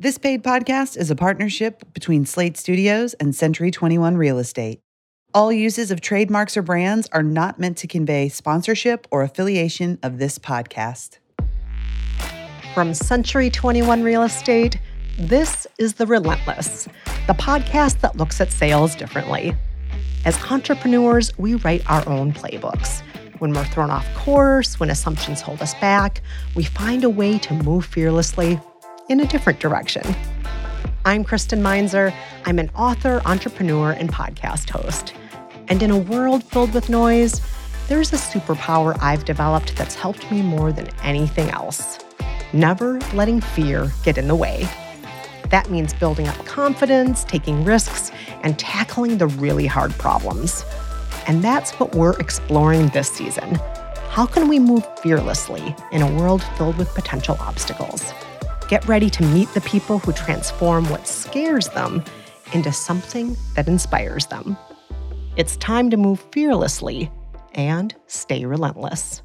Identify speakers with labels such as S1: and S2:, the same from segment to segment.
S1: This paid podcast is a partnership between Slate Studios and Century 21 Real Estate. All uses of trademarks or brands are not meant to convey sponsorship or affiliation of this podcast.
S2: From Century 21 Real Estate, this is The Relentless, the podcast that looks at sales differently. As entrepreneurs, we write our own playbooks. When we're thrown off course, when assumptions hold us back, we find a way to move fearlessly in a different direction. I'm Kristen Meinzer. I'm an author, entrepreneur, and podcast host. And in a world filled with noise, there's a superpower I've developed that's helped me more than anything else never letting fear get in the way. That means building up confidence, taking risks, and tackling the really hard problems. And that's what we're exploring this season. How can we move fearlessly in a world filled with potential obstacles? Get ready to meet the people who transform what scares them into something that inspires them. It's time to move fearlessly and stay relentless.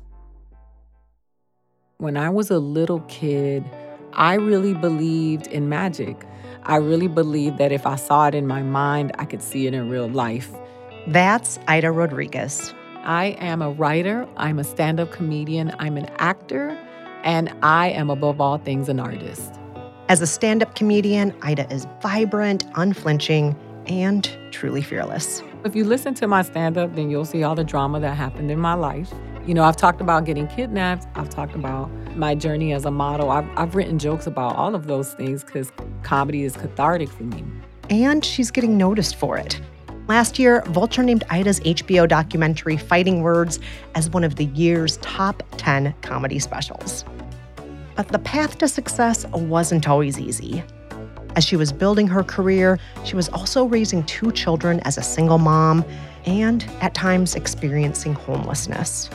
S3: When I was a little kid, I really believed in magic. I really believed that if I saw it in my mind, I could see it in real life.
S2: That's Aida Rodriguez.
S3: I am a writer, I'm a stand up comedian, I'm an actor, and I am above all things an artist.
S2: As a stand up comedian, Aida is vibrant, unflinching, and truly fearless.
S3: If you listen to my stand up, then you'll see all the drama that happened in my life. You know, I've talked about getting kidnapped, I've talked about my journey as a model. I've, I've written jokes about all of those things because comedy is cathartic for me.
S2: And she's getting noticed for it. Last year, Vulture named Aida's HBO documentary Fighting Words as one of the year's top 10 comedy specials. But the path to success wasn't always easy. As she was building her career, she was also raising two children as a single mom and at times experiencing homelessness.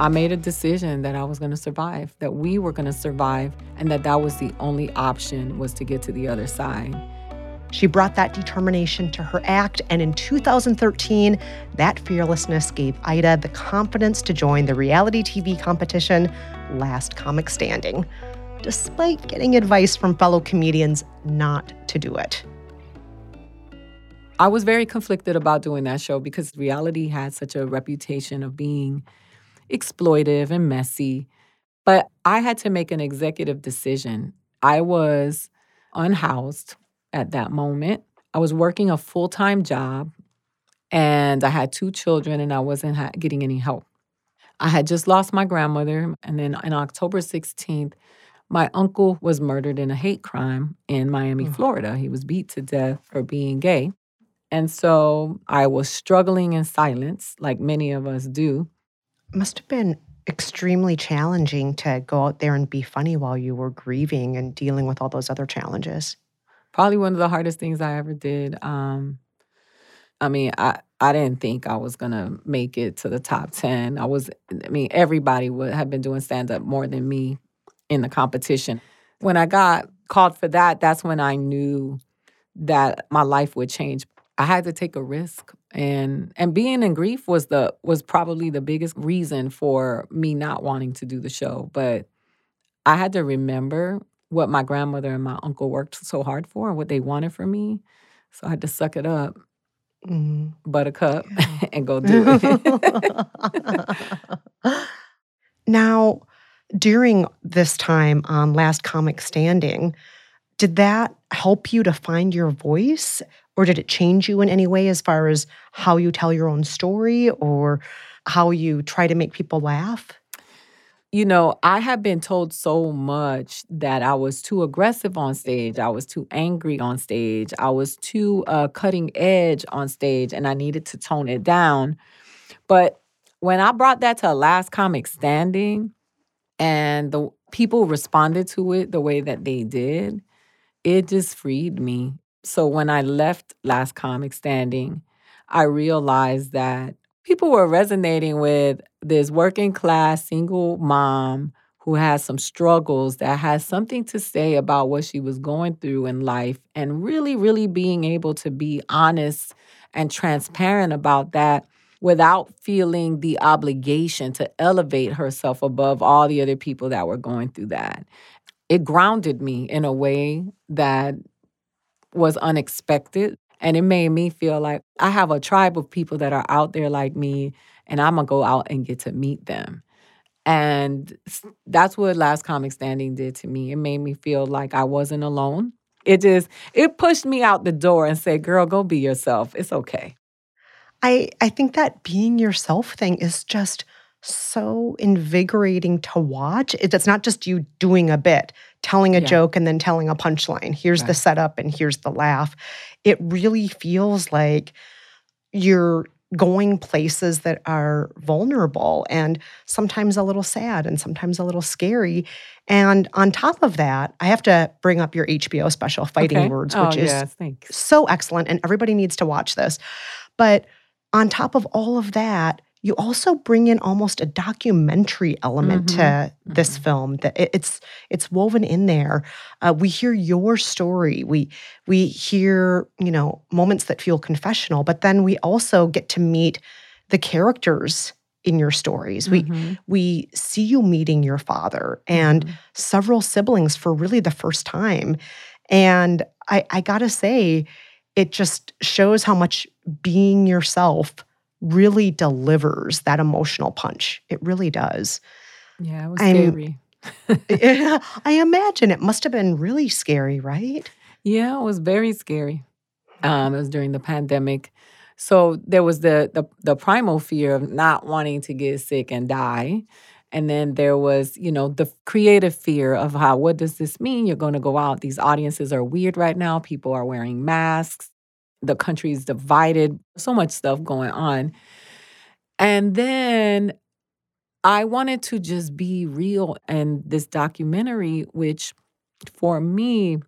S3: I made a decision that I was going to survive, that we were going to survive, and that that was the only option was to get to the other side.
S2: She brought that determination to her act, and in 2013, that fearlessness gave Aida the confidence to join the reality TV competition Last Comic Standing, despite getting advice from fellow comedians not to do it.
S3: I was very conflicted about doing that show because reality had such a reputation of being exploitive and messy. But I had to make an executive decision. I was unhoused at that moment. I was working a full time job and I had two children and I wasn't ha- getting any help. I had just lost my grandmother. And then on October 16th, my uncle was murdered in a hate crime in Miami, mm. Florida. He was beat to death for being gay. And so I was struggling in silence, like many of us do.
S2: Must have been extremely challenging to go out there and be funny while you were grieving and dealing with all those other challenges
S3: probably one of the hardest things I ever did. Um, I mean, I I didn't think I was gonna make it to the top ten. I was, I mean, everybody would have been doing stand up more than me in the competition. When I got called for that, that's when I knew that my life would change. I had to take a risk, and and being in grief was the was probably the biggest reason for me not wanting to do the show. But I had to remember what my grandmother and my uncle worked so hard for and what they wanted for me. So I had to suck it up, mm-hmm. buttercup, yeah. and go do it.
S2: now, during this time on Last Comic Standing, did that help you to find your voice? Or did it change you in any way as far as how you tell your own story or how you try to make people laugh?
S3: You know, I have been told so much that I was too aggressive on stage. I was too angry on stage. I was too uh, cutting edge on stage, and I needed to tone it down. But when I brought that to Last Comic Standing, and the people responded to it the way that they did, it just freed me. So when I left Last Comic Standing, I realized that people were resonating with this working class single mom who has some struggles that has something to say about what she was going through in life and really really being able to be honest and transparent about that without feeling the obligation to elevate herself above all the other people that were going through that it grounded me in a way that was unexpected. And it made me feel like I have a tribe of people that are out there like me, and I'm gonna go out and get to meet them. And that's what Last Comic Standing did to me. It made me feel like I wasn't alone. It just it pushed me out the door and said, "Girl, go be yourself. It's okay."
S2: I I think that being yourself thing is just so invigorating to watch. It's not just you doing a bit, telling a yeah. joke and then telling a punchline. Here's right. the setup and here's the laugh. It really feels like you're going places that are vulnerable and sometimes a little sad and sometimes a little scary. And on top of that, I have to bring up your HBO special, Fighting okay. Words, oh, which
S3: oh,
S2: is
S3: yes,
S2: so excellent. And everybody needs to watch this. But on top of all of that, you also bring in almost a documentary element mm-hmm. to this mm-hmm. film that it's it's woven in there uh, we hear your story we we hear you know moments that feel confessional but then we also get to meet the characters in your stories mm-hmm. we we see you meeting your father and mm-hmm. several siblings for really the first time and i i gotta say it just shows how much being yourself really delivers that emotional punch. It really does.
S3: Yeah, it was scary.
S2: I imagine it must have been really scary, right?
S3: Yeah, it was very scary. Um, it was during the pandemic. So there was the, the the primal fear of not wanting to get sick and die. And then there was, you know, the creative fear of how, what does this mean? You're going to go out. These audiences are weird right now. People are wearing masks the country's divided, so much stuff going on. And then I wanted to just be real. And this documentary, which for me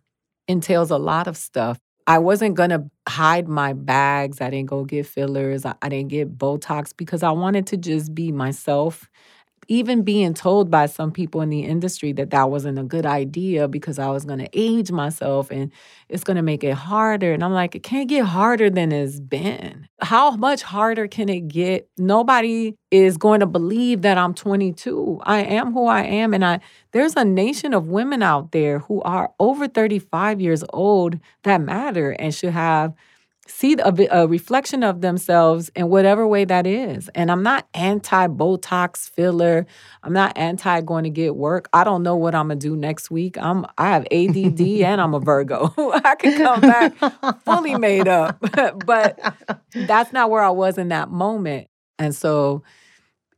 S3: entails a lot of stuff, I wasn't going to hide my bags. I didn't go get fillers. I, I, didn't get Botox because I wanted to just be myself even being told by some people in the industry that that wasn't a good idea because I was going to age myself and it's going to make it harder. And I'm like, it can't get harder than it's been. How much harder can it get? Nobody is going to believe that I'm 22. I am who I am. And I there's a nation of women out there who are over 35 years old that matter and should have see a, a, reflection of themselves in whatever way that is. And I'm not anti Botox filler. I'm not anti going to get work. I don't know what I'm gonna do next week. I'm I have ADD and I'm a Virgo. I can come back fully made up. but that's not where I was in that moment. And so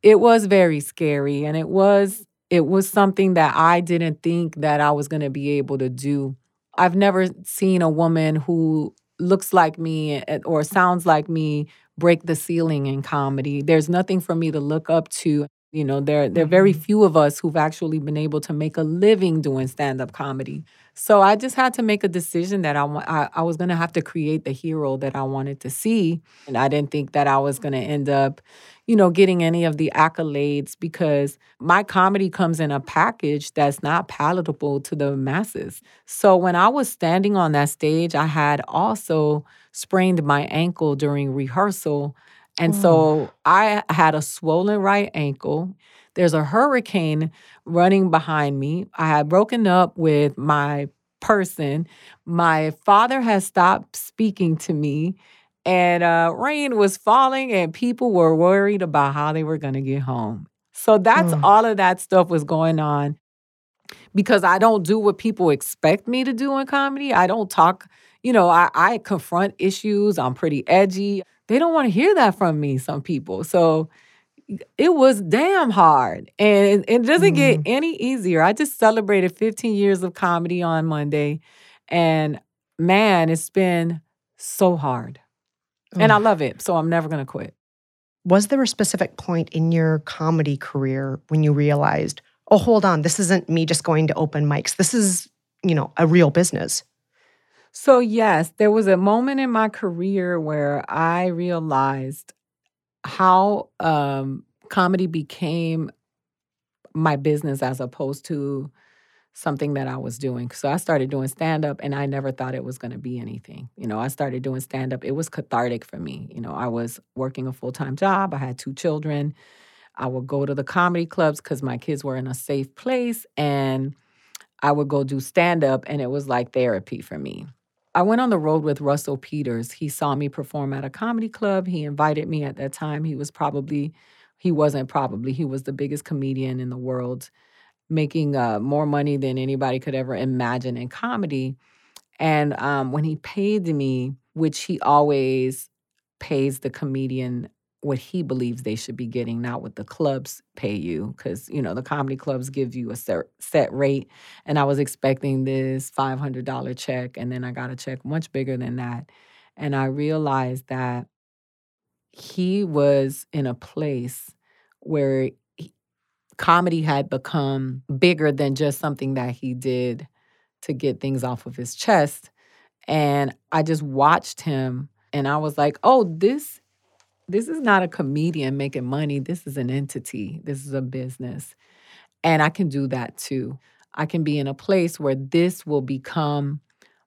S3: it was very scary and it was it was something that I didn't think that I was going to be able to do. I've never seen a woman who looks like me eh, or sounds like me break the ceiling in comedy. There's nothing for me to look up to. You know, there there are very mm-hmm. few of us who've actually been able to make a living doing stand-up comedy. So I just had to make a decision that I I, I was going to have to create the hero that I wanted to see, and I didn't think that I was going to end up, you know, getting any of the accolades because my comedy comes in a package that's not palatable to the masses. So when I was standing on that stage, I had also sprained my ankle during rehearsal. And mm. so I had a swollen right ankle. There's a hurricane running behind me. I had broken up with my person. My father has stopped speaking to me and uh, rain was falling, and people were worried about how they were going to get home. So that's mm. all of that stuff was going on because I don't do what people expect me to do in comedy. I don't talk, you know, I, I confront issues. I'm pretty edgy. They don't want to hear that from me, some people. So it was damn hard. And it, doesn't mm. get any easier. I just celebrated 15 years of comedy on Monday. And man, it's been so hard. And I love it. So I'm never going to quit.
S2: Was there a specific point in your comedy career when you realized, oh, hold on, this isn't me just going to open mics. This is, you know, a real business?
S3: So, yes, there was a moment in my career where I realized how um, comedy became my business as opposed to something that I was doing. So I started doing stand up and I never thought it was going to be anything. You know, I started doing stand up. It was cathartic for me. You know, I was working a full time job, I had two children. I would go to the comedy clubs because my kids were in a safe place. And I would go do stand up, and it was like therapy for me. I went on the road with Russell Peters. He saw me perform at a comedy club. He invited me at that time. He was probably, he wasn't probably, he was the biggest comedian in the world, making uh, more money than anybody could ever imagine in comedy. And um, when he paid me, which he always pays the comedian what he believes they should be getting, not what the clubs pay you. Because, you know, the comedy clubs give you a set rate. And I was expecting this $500 check. And then I got a check much bigger than that. And I realized that he was in a place where he, comedy had become bigger than just something that he did to get things off of his chest. And I just watched him and I was like, oh, this this is not a comedian making money. This is an entity. This is a business. And I can do that too. I can be in a place where this will become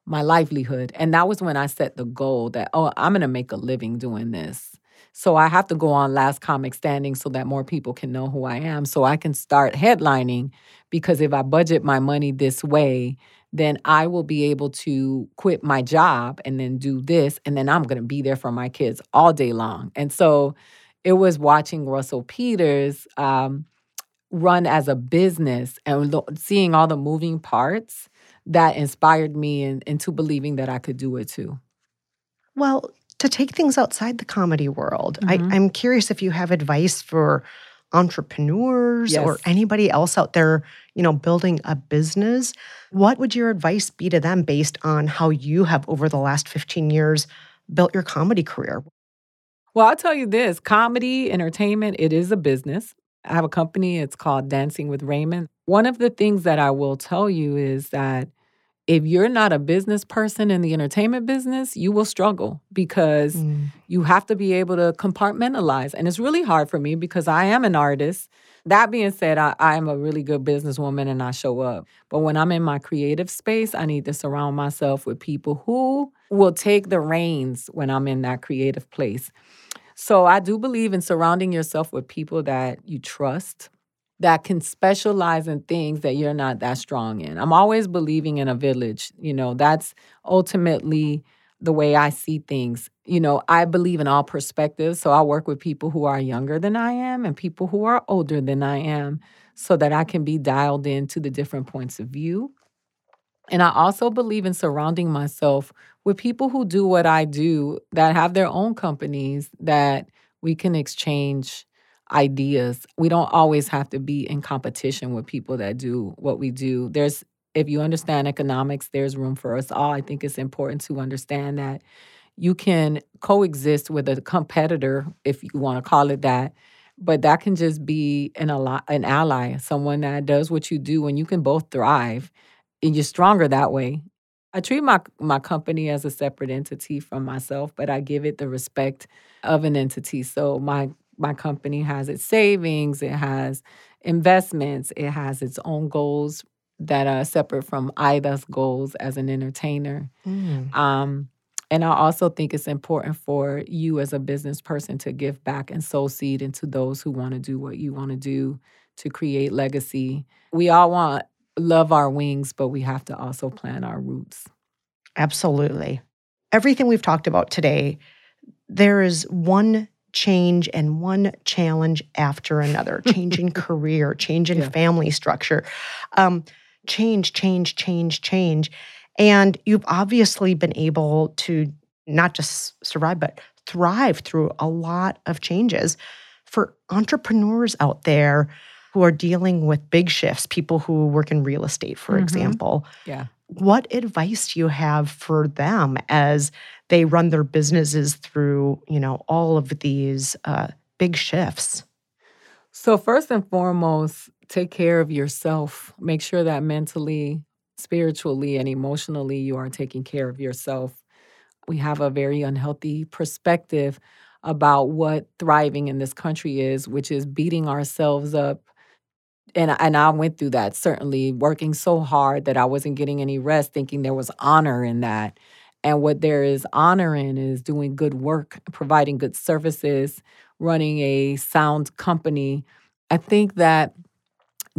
S3: my livelihood. And that was when I set the goal that, oh, I'm going to make a living doing this. So I have to go on last comic standing so that more people can know who I am. So I can start headlining because if I budget my money this way, then I will be able to quit my job and then do this. And then I'm going to be there for my kids all day long. And so it was watching Russell Peters um, run as a business and lo- seeing all the moving parts that inspired me in, into believing that I could do it too.
S2: Well, to take things outside the comedy world, mm-hmm. I, I'm curious if you have advice for entrepreneurs yes. or anybody else out there, you know, building a business, what would your advice be to them based on how you have over the last 15 years built your comedy career?
S3: Well, I'll tell you this, comedy, entertainment, it is a business. I have a company, it's called Dancing with Raymond. One of the things that I will tell you is that if you're not a business person in the entertainment business, you will struggle because mm. you have to be able to compartmentalize. And it's really hard for me because I am an artist. That being said, I, am a really good businesswoman and I show up. But when I'm in my creative space, I need to surround myself with people who will take the reins when I'm in that creative place. So I do believe in surrounding yourself with people that you trust that can specialize in things that you're not that strong in. I'm always believing in a village. You know, that's ultimately the way I see things. You know, I believe in all perspectives. So I work with people who are younger than I am and people who are older than I am so that I can be dialed into the different points of view. And I also believe in surrounding myself with people who do what I do, that have their own companies, that we can exchange ideas. We don't always have to be in competition with people that do what we do. There's if you understand economics, there's room for us all. I think it's important to understand that you can coexist with a competitor, if you want to call it that, but that can just be an ally, an ally, someone that does what you do, and you can both thrive, and you're stronger that way. I treat my my company as a separate entity from myself, but I give it the respect of an entity. So my my company has its savings, it has investments, it has its own goals that are separate from Aida's goals as an entertainer. Mm. Um, and I also think it's important for you as a business person to give back and sow seed into those who want to do what you want to do to create legacy. We all want love our wings, but we have to also plant our roots.
S2: Absolutely. Everything we've talked about today, there is one change and one challenge after another changing career, changing yeah. family structure, um, change, change, change, change. And you've obviously been able to not just survive, but thrive through a lot of changes. For entrepreneurs out there who are dealing with big shifts, people who work in real estate, for mm-hmm. example,
S3: yeah.
S2: what advice do you have for them as they run their businesses through, you know, all of these uh, big shifts?
S3: So first and foremost, take care of yourself. Make sure that mentally, spiritually, and emotionally you are taking care of yourself. We have a very unhealthy perspective about what thriving in this country is, which is beating ourselves up. And, and I went through that certainly, working so hard that I wasn't getting any rest, thinking there was honor in that. And what there is honor in is doing good work, providing good services, running a sound company. I think that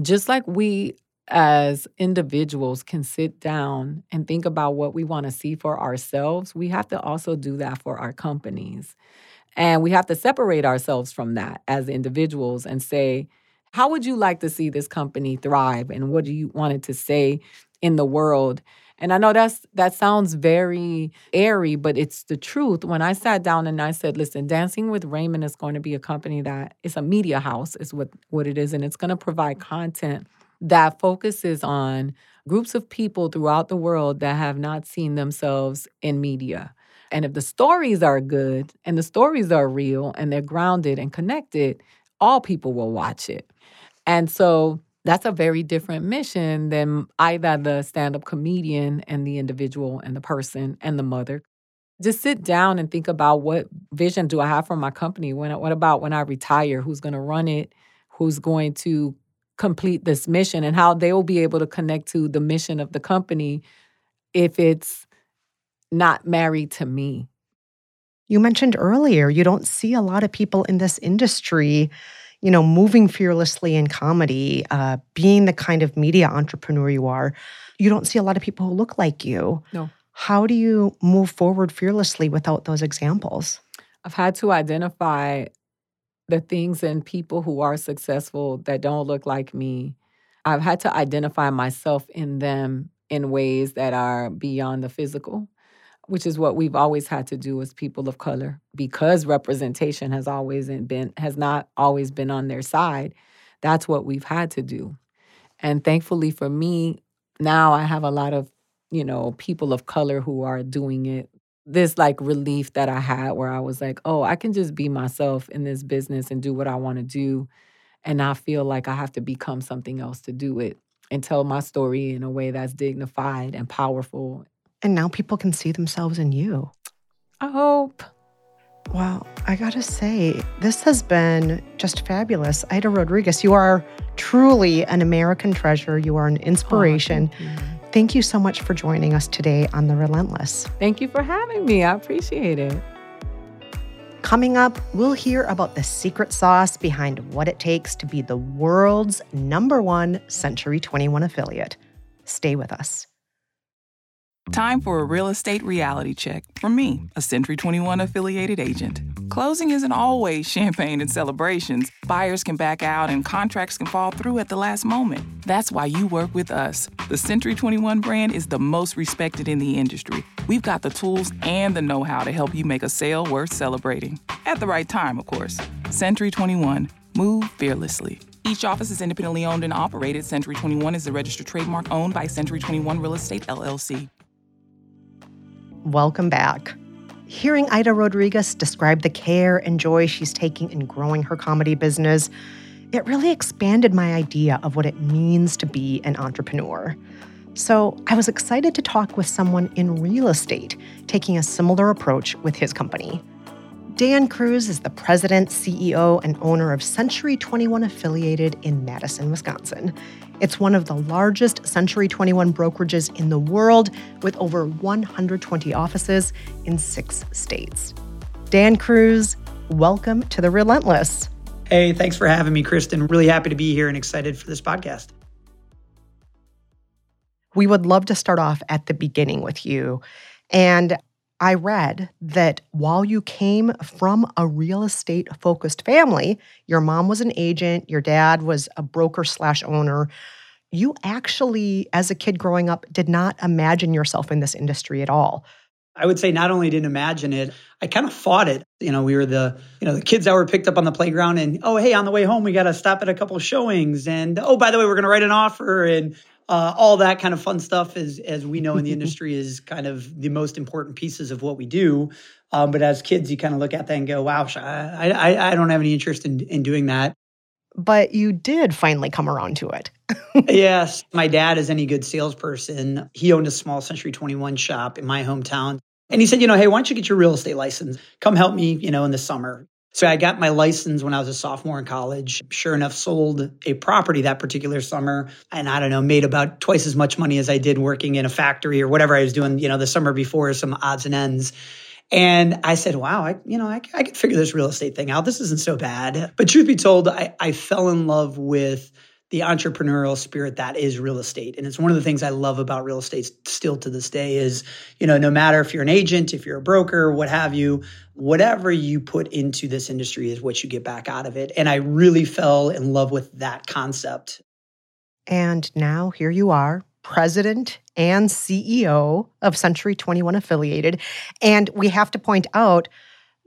S3: just like we as individuals can sit down and think about what we want to see for ourselves, we have to also do that for our companies. And we have to separate ourselves from that as individuals and say, how would you like to see this company thrive? And what do you want it to say in the world? And I know that's that sounds very airy, but it's the truth. When I sat down and I said, listen, Dancing with Raymond is going to be a company that is a media house, is what, what it is, and it's going to provide content that focuses on groups of people throughout the world that have not seen themselves in media. And if the stories are good and the stories are real and they're grounded and connected, all people will watch it. And so that's a very different mission than either the stand up comedian and the individual and the person and the mother. Just sit down and think about what vision do I have for my company? When, what about when I retire? Who's going to run it? Who's going to complete this mission? And how they will be able to connect to the mission of the company if it's not married to me.
S2: You mentioned earlier you don't see a lot of people in this industry you know, moving fearlessly in comedy, uh, being the kind of media entrepreneur you are, you don't see a lot of people who look like you.
S3: No.
S2: How do you move forward fearlessly without those examples?
S3: I've had to identify the things and people who are successful that don't look like me. I've had to identify myself in them in ways that are beyond the physical which is what we've always had to do as people of color because representation has always been has not always been on their side that's what we've had to do. And thankfully for me now i have a lot of you know people of color who are doing it. This like relief that i had where i was like oh i can just be myself in this business and do what i want to do and not feel like i have to become something else to do it and tell my story in a way that's dignified and powerful
S2: and now people can see themselves in you.
S3: I hope.
S2: Well, I gotta say, this has been just fabulous. Aida Rodriguez, you are truly an American treasure. You are an oh, inspiration. Oh, thank, you. thank you so much for joining us today on The Relentless.
S3: Thank you for having me. I appreciate it.
S2: Coming up, we'll hear about the secret sauce behind what it takes to be the world's number one Century 21 affiliate. Stay with us.
S4: Time for a real estate reality check from me, a Century 21 affiliated agent. Closing isn't always champagne and celebrations. Buyers can back out and contracts can fall through at the last moment. That's why you work with us. The Century 21 brand is the most respected in the industry. We've got the tools and the know how to help you make a sale worth celebrating. At the right time, of course. Century 21. Move fearlessly. Each office is independently owned and operated. Century 21 is a registered trademark owned by Century 21 Real Estate LLC.
S2: Welcome back. Hearing Aida Rodriguez describe the care and joy she's taking in growing her comedy business, it really expanded my idea of what it means to be an entrepreneur. So I was excited to talk with someone in real estate taking a similar approach with his company. Dan Kruse is the president, CEO, and owner of Century 21 affiliated in Madison, Wisconsin. It's one of the largest Century 21 brokerages in the world with over 120 offices in six states. Dan Kruse, welcome to The Relentless.
S5: Hey, thanks for having me, Kristen. Really happy to be here and excited for this podcast.
S2: We would love to start off at the beginning with you. And I read that while you came from a real estate focused family, your mom was an agent, your dad was a broker slash owner. You actually, as a kid growing up, did not imagine yourself in this industry at all.
S5: I would say not only didn't imagine it, I kind of fought it. You know, we were the, you know, the kids that were picked up on the playground and, oh, hey, on the way home, we got to stop at a couple showings. And, oh, by the way, we're going to write an offer. And uh, all that kind of fun stuff, as as we know in the industry, is kind of the most important pieces of what we do. Um, but as kids, you kind of look at that and go, "Wow, I I, I don't have any interest in in doing that."
S2: But you did finally come around to it.
S5: yes, my dad is any good salesperson. He owned a small Century Twenty One shop in my hometown. And he said, you know, hey, why don't you get your real estate license? Come help me, you know, in the summer. So I got my license when I was a sophomore in college. Sure enough, sold a property that particular summer. And I don't know, made about twice as much money as I did working in a factory or whatever I was doing, you know, the summer before, some odds and ends. And I said, wow, I, you know, I, I could figure this real estate thing out. This isn't so bad. But truth be told, I, I fell in love with the entrepreneurial spirit that is real estate. And it's one of the things I love about real estate still to this day is, you know, no matter if you're an agent, if you're a broker, what have you, whatever you put into this industry is what you get back out of it. And I really fell in love with that concept.
S2: And now here you are, president and CEO of Century 21 Affiliated. And we have to point out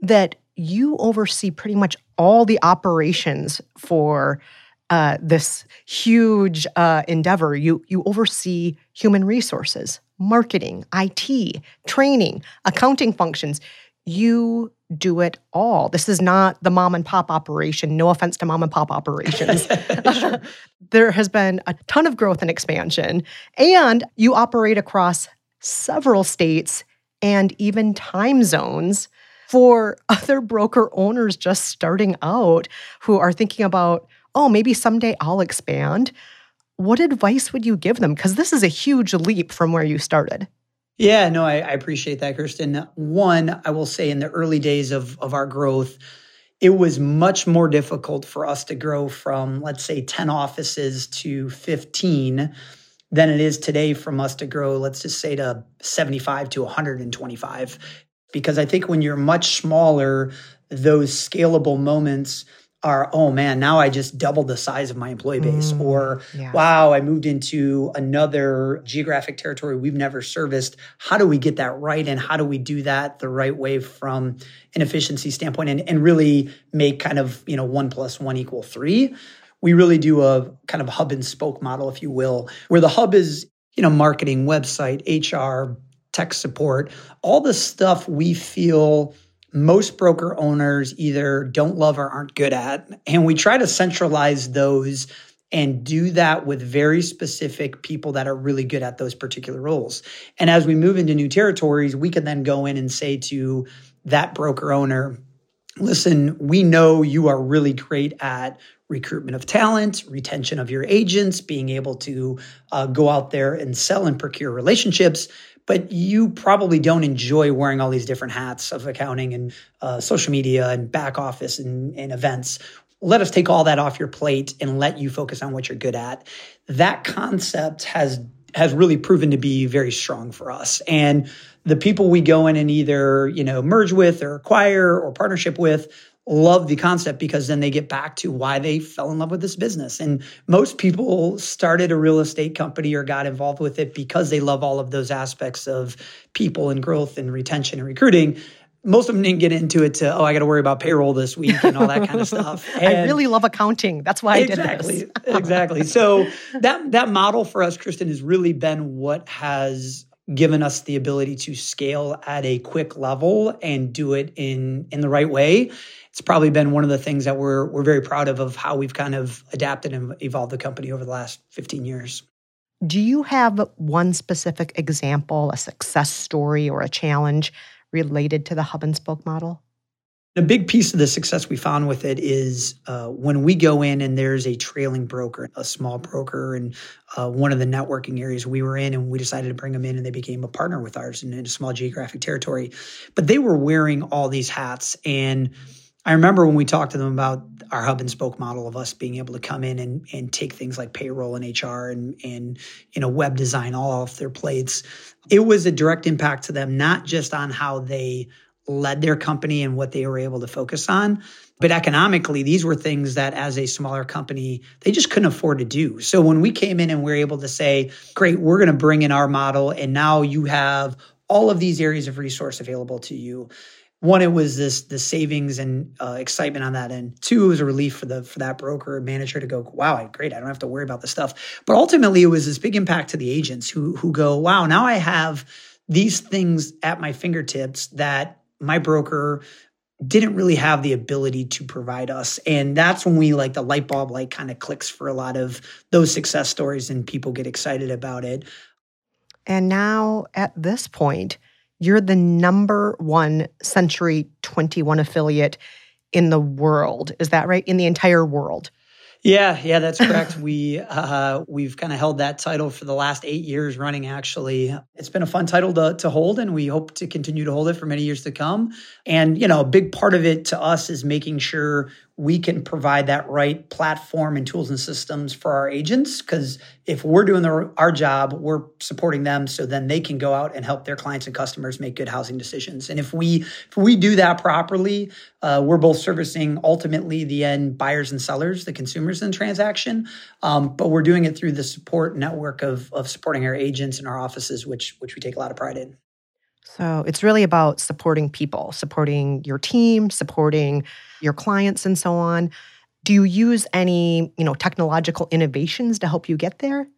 S2: that you oversee pretty much all the operations for uh, this huge uh, endeavor. You you oversee human resources, marketing, IT, training, accounting functions. You do it all. This is not the mom and pop operation. No offense to mom and pop operations. there has been a ton of growth and expansion, and you operate across several states and even time zones for other broker owners just starting out who are thinking about oh, maybe someday I'll expand. What advice would you give them? Because this is a huge leap from where you started.
S5: Yeah, no, I, I, appreciate that, Kirsten. One, I will say in the early days of, of our growth, it was much more difficult for us to grow from, let's say, 10 offices to 15 than it is today from us to grow, let's just say, to 75 to 125. Because I think when you're much smaller, those scalable moments are, oh man, now I just doubled the size of my employee base. Mm, or, yeah. wow, I moved into another geographic territory we've never serviced. How do we get that right? And how do we do that the right way from an efficiency standpoint and, and really make kind of, you know, one plus one equal three? We really do a kind of hub and spoke model, if you will, where the hub is, you know, marketing, website, HR, tech support, all the stuff we feel most broker owners either don't love or aren't good at. And we try to centralize those and do that with very specific people that are really good at those particular roles. And as we move into new territories, we can then go in and say to that broker owner, listen, we know you are really great at recruitment of talent, retention of your agents, being able to uh, go out there and sell and procure relationships but you probably don't enjoy wearing all these different hats of accounting and uh, social media and back office and, and events. Let us take all that off your plate and let you focus on what you're good at. That concept has has really proven to be very strong for us. And the people we go in and either, you know, merge with or acquire or partnership with love the concept because then they get back to why they fell in love with this business. And most people started a real estate company or got involved with it because they love all of those aspects of people and growth and retention and recruiting. Most of them didn't get into it to, oh, I got to worry about payroll this week and all that kind of stuff.
S2: And I really love accounting. That's why I
S5: exactly,
S2: did
S5: this. exactly. So that that model for us, Kristen, has really been what has given us the ability to scale at a quick level and do it in in the right way it's probably been one of the things that we're we're very proud of of how we've kind of adapted and evolved the company over the last 15 years.
S2: Do you have one specific example, a success story or a challenge related to the hub and spoke model?
S5: A big piece of the success we found with it is uh, when we go in and there's a trailing broker, a small broker, and uh, one of the networking areas we were in, and we decided to bring them in, and they became a partner with ours in, in a small geographic territory. But they were wearing all these hats, and I remember when we talked to them about our hub and spoke model of us being able to come in and, and take things like payroll and HR and, and you know web design all off their plates. It was a direct impact to them, not just on how they led their company and what they were able to focus on, but economically, these were things that as a smaller company, they just couldn't afford to do. So when we came in and we are able to say, great, we're going to bring in our model, and now you have all of these areas of resource available to you one, it was this the savings and uh, excitement on that end. Two, it was a relief for the for that broker manager to go, wow, great, I don't have to worry about this stuff. But ultimately, it was this big impact to the agents who who go, wow, now I have these things at my fingertips that my broker didn't really have the ability to provide us and that's when we like the light bulb like kind of clicks for a lot of those success stories and people get excited about it
S2: and now at this point you're the number one Century 21 affiliate in the world. Is that right? In the entire world?
S5: Yeah, yeah, that's correct. we uh, we've kind of held that title for the last eight years running. Actually, it's been a fun title to to hold, and we hope to continue to hold it for many years to come. And you know, a big part of it to us is making sure we can provide that right platform and tools and systems for our agents. Because if we're doing the, our job, we're supporting them, so then they can go out and help their clients and customers make good housing decisions. And if we if we do that properly, uh, we're both servicing ultimately the end buyers and sellers, the consumers in the transaction. Um, but we're doing it through the support network of of supporting our agents and our offices, which which we take a lot of pride in.
S2: So it's really about supporting people, supporting your team, supporting your clients and so on. Do you use any, you know, technological innovations to help you get there?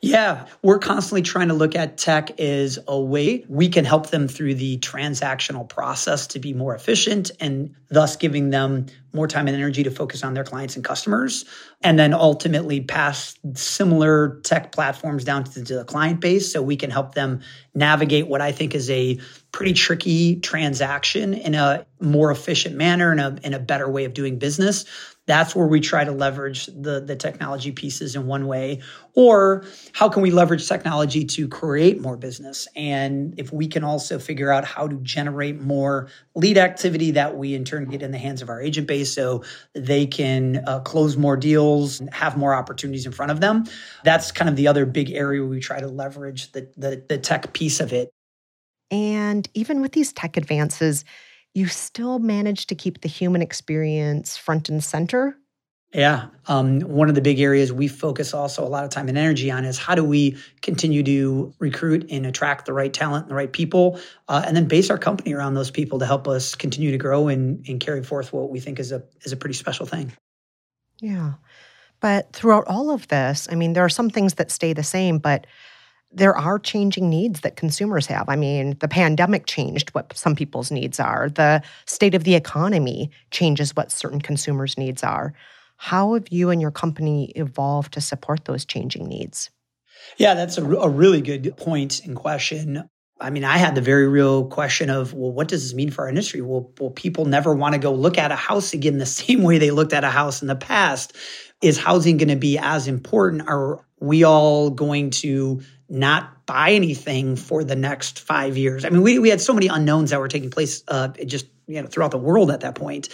S5: Yeah, we're constantly trying to look at tech as a way we can help them through the transactional process to be more efficient and thus giving them more time and energy to focus on their clients and customers. And then ultimately pass similar tech platforms down to the client base so we can help them navigate what I think is a pretty tricky transaction in a more efficient manner and a, in a better way of doing business that's where we try to leverage the, the technology pieces in one way. Or how can we leverage technology to create more business? And if we can also figure out how to generate more lead activity that we in turn get in the hands of our agent base so they can uh, close more deals and have more opportunities in front of them. That's kind of the other big area we try to leverage the, the, the tech piece of it.
S2: And even with these tech advances, you still manage to keep the human experience front and center.
S5: Yeah. Um, one of the big areas we focus also a lot of time and energy on is how do we continue to recruit and attract the right talent and the right people, uh, and then base our company around those people to help us continue to grow and, and carry forth what we think is a is a pretty special thing.
S2: Yeah. But throughout all of this, I mean, there are some things that stay the same, but there are changing needs that consumers have. I mean, the pandemic changed what some people's needs are. The state of the economy changes what certain consumers' needs are. How have you and your company evolved to support those changing needs?
S5: Yeah, that's a, a really good point and question. I mean, I had the very real question of, well, what does this mean for our industry? Will, will people never want to go look at a house again the same way they looked at a house in the past? Is housing going to be as important? Are we all going to not buy anything for the next five years. I mean, we, we had so many unknowns that were taking place uh, just you know throughout the world at that point,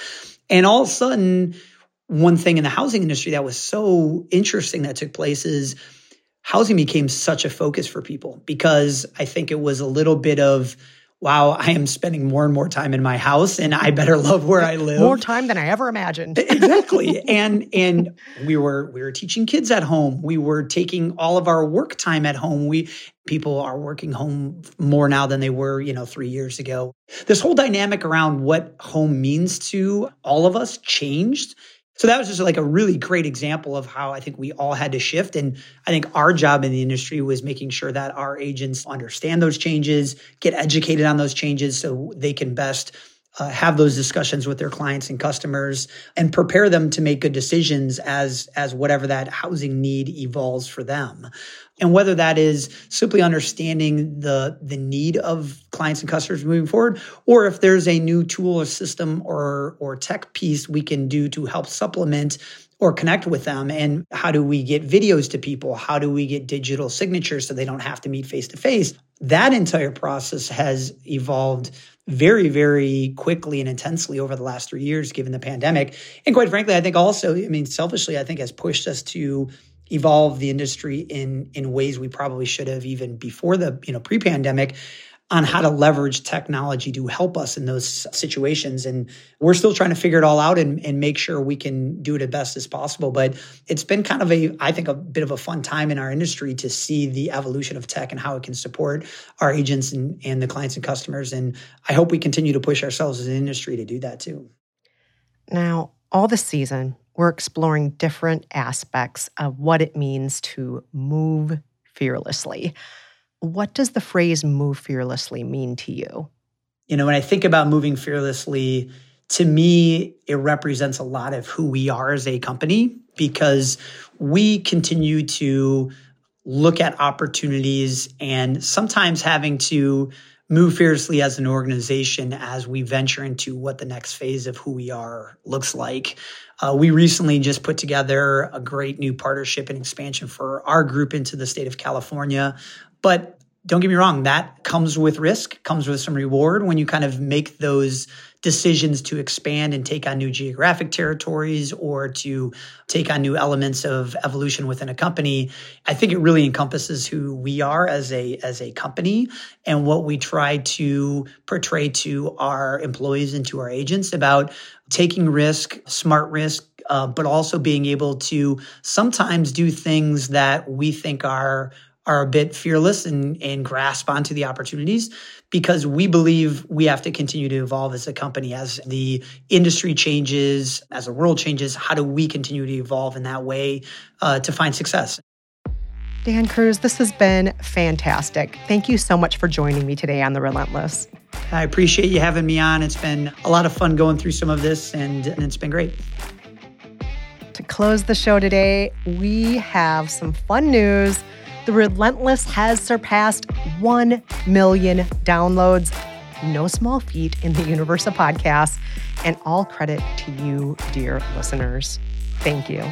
S5: and all of a sudden, one thing in the housing industry that was so interesting that took place is housing became such a focus for people because I think it was a little bit of wow, I am spending more and more time in my house and I better love where I live.
S2: More time than I ever imagined.
S5: exactly. And and we were we were teaching kids at home. We were taking all of our work time at home. We people are working home more now than they were, you know, 3 years ago. This whole dynamic around what home means to all of us changed so that was just like a really great example of how I think we all had to shift. And I think our job in the industry was making sure that our agents understand those changes, get educated on those changes so they can best uh, have those discussions with their clients and customers and prepare them to make good decisions as as whatever that housing need evolves for them and whether that is simply understanding the the need of clients and customers moving forward or if there's a new tool or system or or tech piece we can do to help supplement or connect with them. And how do we get videos to people? How do we get digital signatures so they don't have to meet face to face that entire process has evolved very, very quickly and intensely over the last three years, given the pandemic. And quite frankly, I think also, I mean, selfishly, I think has pushed us to evolve the industry in in ways we probably should have even before the you know pre-pandemic on how to leverage technology to help us in those situations. And we're still trying to figure it all out and, and make sure we can do it as best as possible. But it's been kind of a, I think, a bit of a fun time in our industry to see the evolution of tech and how it can support our agents and, and the clients and customers. And I hope we continue to push ourselves as an industry to do that too.
S2: Now, all this season, we're exploring different aspects of what it means to move fearlessly. What does the phrase move fearlessly mean to you?
S5: You know, when I think about moving fearlessly, to me, it represents a lot of who we are as a company because we continue to look at opportunities and sometimes having to move fearlessly as an organization as we venture into what the next phase of who we are looks like. Uh, we recently just put together a great new partnership and expansion for our group into the state of California. But don't get me wrong, that comes with risk, comes with some reward when you kind of make those decisions to expand and take on new geographic territories or to take on new elements of evolution within a company. I think it really encompasses who we are as a as a company and what we try to portray to our employees and to our agents about taking risk, smart risk, uh, but also being able to sometimes do things that we think are are a bit fearless and, and grasp onto the opportunities because we believe we have to continue to evolve as a company as the industry changes, as the world changes. How do we continue to evolve in that way uh, to find success?
S2: Dan Kruse, this has been fantastic. Thank you so much for joining me today on The Relentless.
S5: I appreciate you having me on. It's been a lot of fun going through some of this, and, and it's been great.
S2: To close the show today, we have some fun news. The Relentless has surpassed 1 million downloads. No small feat in the universe of podcasts. And all credit to you, dear listeners. Thank you.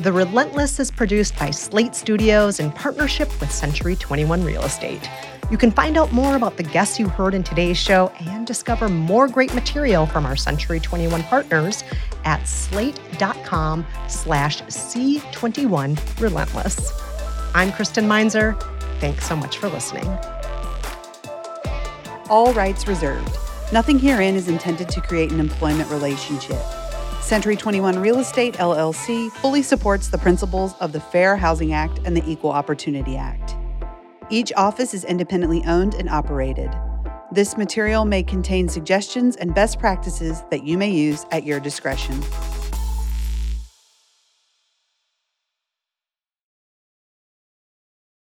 S2: The Relentless is produced by Slate Studios in partnership with Century 21 Real Estate. You can find out more about the guests you heard in today's show and discover more great material from our Century 21 partners at slate.com slash C21 Relentless. I'm Kristen Meinzer. Thanks so much for listening.
S1: All rights reserved. Nothing herein is intended to create an employment relationship. Century 21 Real Estate LLC fully supports the principles of the Fair Housing Act and the Equal Opportunity Act. Each office is independently owned and operated. This material may contain suggestions and best practices that you may use at your discretion.